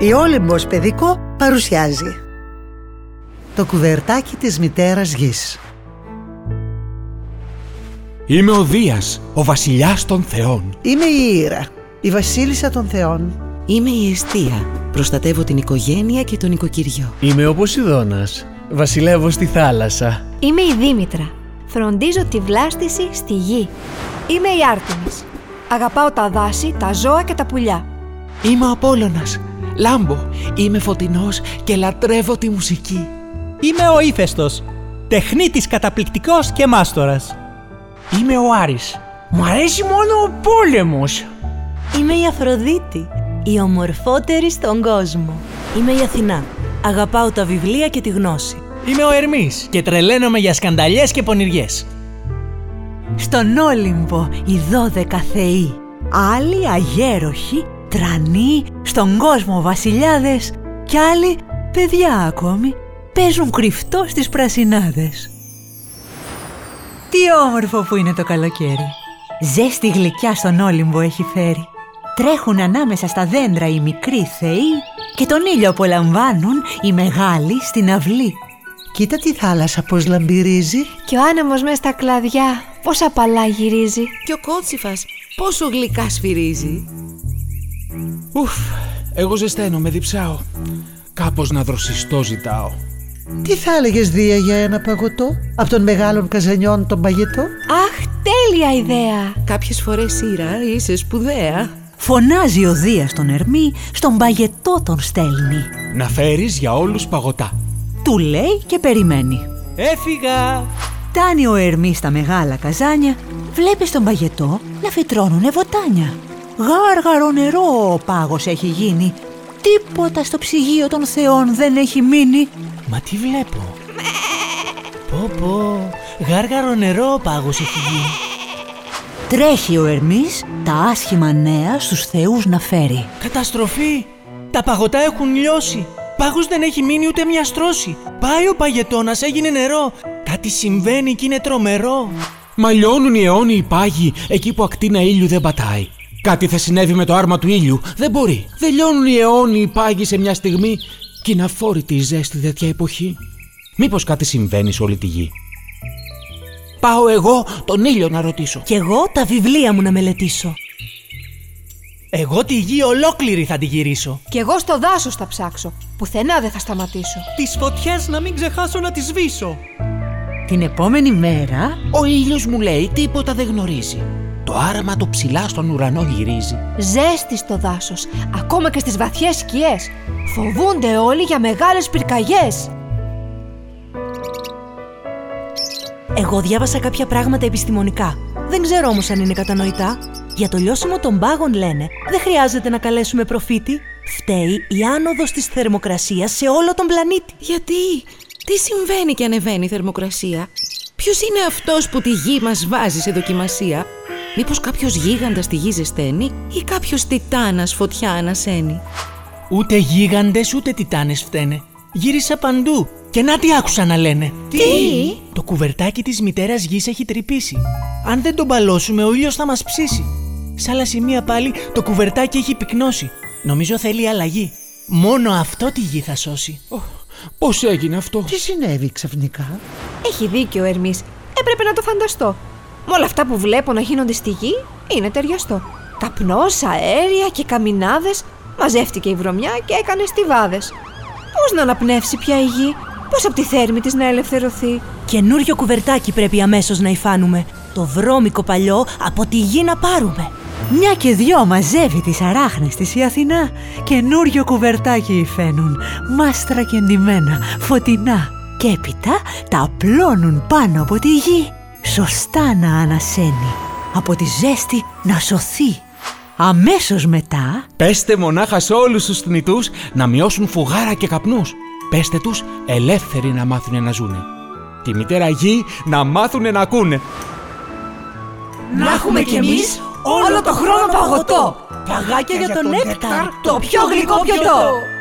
Η Όλυμπος Παιδικό παρουσιάζει Το κουβερτάκι της μητέρας γης Είμαι ο Δίας, ο βασιλιάς των θεών. Είμαι η Ήρα, η βασίλισσα των θεών Είμαι η Εστία. Προστατεύω την οικογένεια και τον οικοκυριό. Είμαι ο Ποσειδώνας. Βασιλεύω στη θάλασσα. Είμαι η Δήμητρα. Φροντίζω τη βλάστηση στη γη. Είμαι η Άρτεμις. Αγαπάω τα δάση, τα ζώα και τα πουλιά. Είμαι ο Απόλλωνας. Λάμπω. Είμαι φωτεινός και λατρεύω τη μουσική. Είμαι ο Ήφαιστος. Τεχνίτης καταπληκτικός και μάστορας. Είμαι ο Άρης. Μου αρέσει μόνο ο πόλεμος. Είμαι η Αφροδίτη, η ομορφότερη στον κόσμο. Είμαι η Αθηνά. Αγαπάω τα βιβλία και τη γνώση. Είμαι ο Ερμής και τρελαίνομαι για σκανταλιές και πονηριές. Στον Όλυμπο οι δώδεκα θεοί. Άλλοι αγέροχοι, τρανοί, στον κόσμο βασιλιάδες κι άλλοι παιδιά ακόμη παίζουν κρυφτό στις πρασινάδες. Τι όμορφο που είναι το καλοκαίρι. Ζέστη γλυκιά στον Όλυμπο έχει φέρει. Τρέχουν ανάμεσα στα δέντρα οι μικροί θεοί και τον ήλιο απολαμβάνουν οι μεγάλοι στην αυλή. Κοίτα τη θάλασσα πως λαμπυρίζει Και ο άνεμος μέσα στα κλαδιά πώς απαλά γυρίζει. Και ο κότσιφας πόσο γλυκά σφυρίζει. Ουφ, εγώ ζεσταίνομαι, διψάω. Κάπως να δροσιστώ ζητάω. Τι θα έλεγες Δία για ένα παγωτό; Από τον μεγάλων καζανιών τον παγετό Αχ, τέλεια ιδέα! Κάποιες φορές Ήρα είσαι σπουδαία. Φωνάζει ο Δίας τον Ερμή, στον παγετό τον στέλνει. Να φέρεις για όλους παγωτά. Του λέει και περιμένει. Έφυγα! Φτάνει ο Ερμής στα μεγάλα καζάνια, βλέπεις στον παγετό να φυτρώνουνε βοτάνια. Γάργαρο νερό ο πάγος έχει γίνει. Τίποτα στο ψυγείο των θεών δεν έχει μείνει. Μα τι βλέπω; Πω πω, γάργαρο νερό ο πάγος έχει γίνει. Τρέχει ο Ερμής τα άσχημα νέα στους θεούς να φέρει. Καταστροφή! Τα παγωτά έχουν λιώσει. Πάγος δεν έχει μείνει ούτε μια στρώση. Πάει ο παγετώνας, έγινε νερό. Κάτι συμβαίνει και είναι τρομερό. Μα λιώνουν οι αιώνιοι πάγοι εκεί που ακτίνα ήλιου δεν πατάει. Κάτι θα συνέβη με το άρμα του ήλιου. Δεν μπορεί. Δεν λιώνουν οι αιώνιοι πάγοι σε μια στιγμή και είναι αφόρητη η ζέστη τέτοια εποχή. Μήπως κάτι συμβαίνει σε όλη τη γη; Πάω εγώ τον ήλιο να ρωτήσω. Κι εγώ τα βιβλία μου να μελετήσω. Εγώ τη γη ολόκληρη θα τη γυρίσω. Κι εγώ στο δάσος θα ψάξω. Πουθενά δεν θα σταματήσω. Τις φωτιές να μην ξεχάσω να τις σβήσω. Την επόμενη μέρα Ο ήλιος μου λέει τίποτα δεν γνωρίζει. Το άραμα το ψηλά στον ουρανό γυρίζει. Ζέστη στο δάσος, ακόμα και στις βαθιές σκιές. Φοβούνται όλοι για μεγάλες πυρκαγιές. Εγώ διάβασα κάποια πράγματα επιστημονικά. Δεν ξέρω όμως αν είναι κατανοητά. Για το λιώσιμο των πάγων λένε δεν χρειάζεται να καλέσουμε προφήτη. Φταίει η άνοδος της θερμοκρασίας σε όλο τον πλανήτη. Γιατί, τι συμβαίνει και ανεβαίνει η θερμοκρασία; Ποιος είναι αυτός που τη γη μας βάζει σε δοκιμασία; Μήπως κάποιος γίγαντας τη γη ζεσταίνει ή κάποιος τιτάνας φωτιά ανασένει; Ούτε γίγαντες ούτε τιτάνες φταίνε. Γύρισα παντού και να τι άκουσα να λένε. Τι; Το κουβερτάκι της μητέρας γης έχει τρυπήσει. Αν δεν τον παλώσουμε ο ήλιος θα μας ψήσει. Σ' άλλα σημεία πάλι το κουβερτάκι έχει πυκνώσει. Νομίζω θέλει αλλαγή. Μόνο αυτό τη γη θα σώσει. Πώς έγινε αυτό; Τι συνέβη ξαφνικά; Έχει δίκιο ο Ερμής. Έπρεπε να το φανταστώ. Με όλα αυτά που βλέπω να γίνονται στη γη, είναι ταιριαστό. Καπνός, αέρια και καμινάδες, μαζεύτηκε η βρωμιά και έκανε στιβάδες. Πώς να αναπνεύσει πια η γη, πώς από τη θέρμη της να ελευθερωθεί. Καινούριο κουβερτάκι πρέπει αμέσως να υφάνουμε. Το βρώμικο παλιό από τη γη να πάρουμε. Μια και δυο μαζεύει τις αράχνες της η Αθηνά. Καινούριο κουβερτάκι υφαίνουν, μάστρα και ντυμένα, φωτεινά. Και έπειτα τα απλώνουν πάνω από τη γη. Σωστά να ανασένει. Από τη ζέστη να σωθεί. Αμέσως μετά Πέστε μονάχα σε όλους τους θνητούς να μειώσουν φουγάρα και καπνούς. Πέστε τους ελεύθεροι να μάθουνε να ζουνε. Τη μητέρα γη να μάθουνε να ακούνε. Να έχουμε κι εμείς όλο το χρόνο παγωτό. Παγάκια για τον νέκταρ, το πιο γλυκό πιωτό.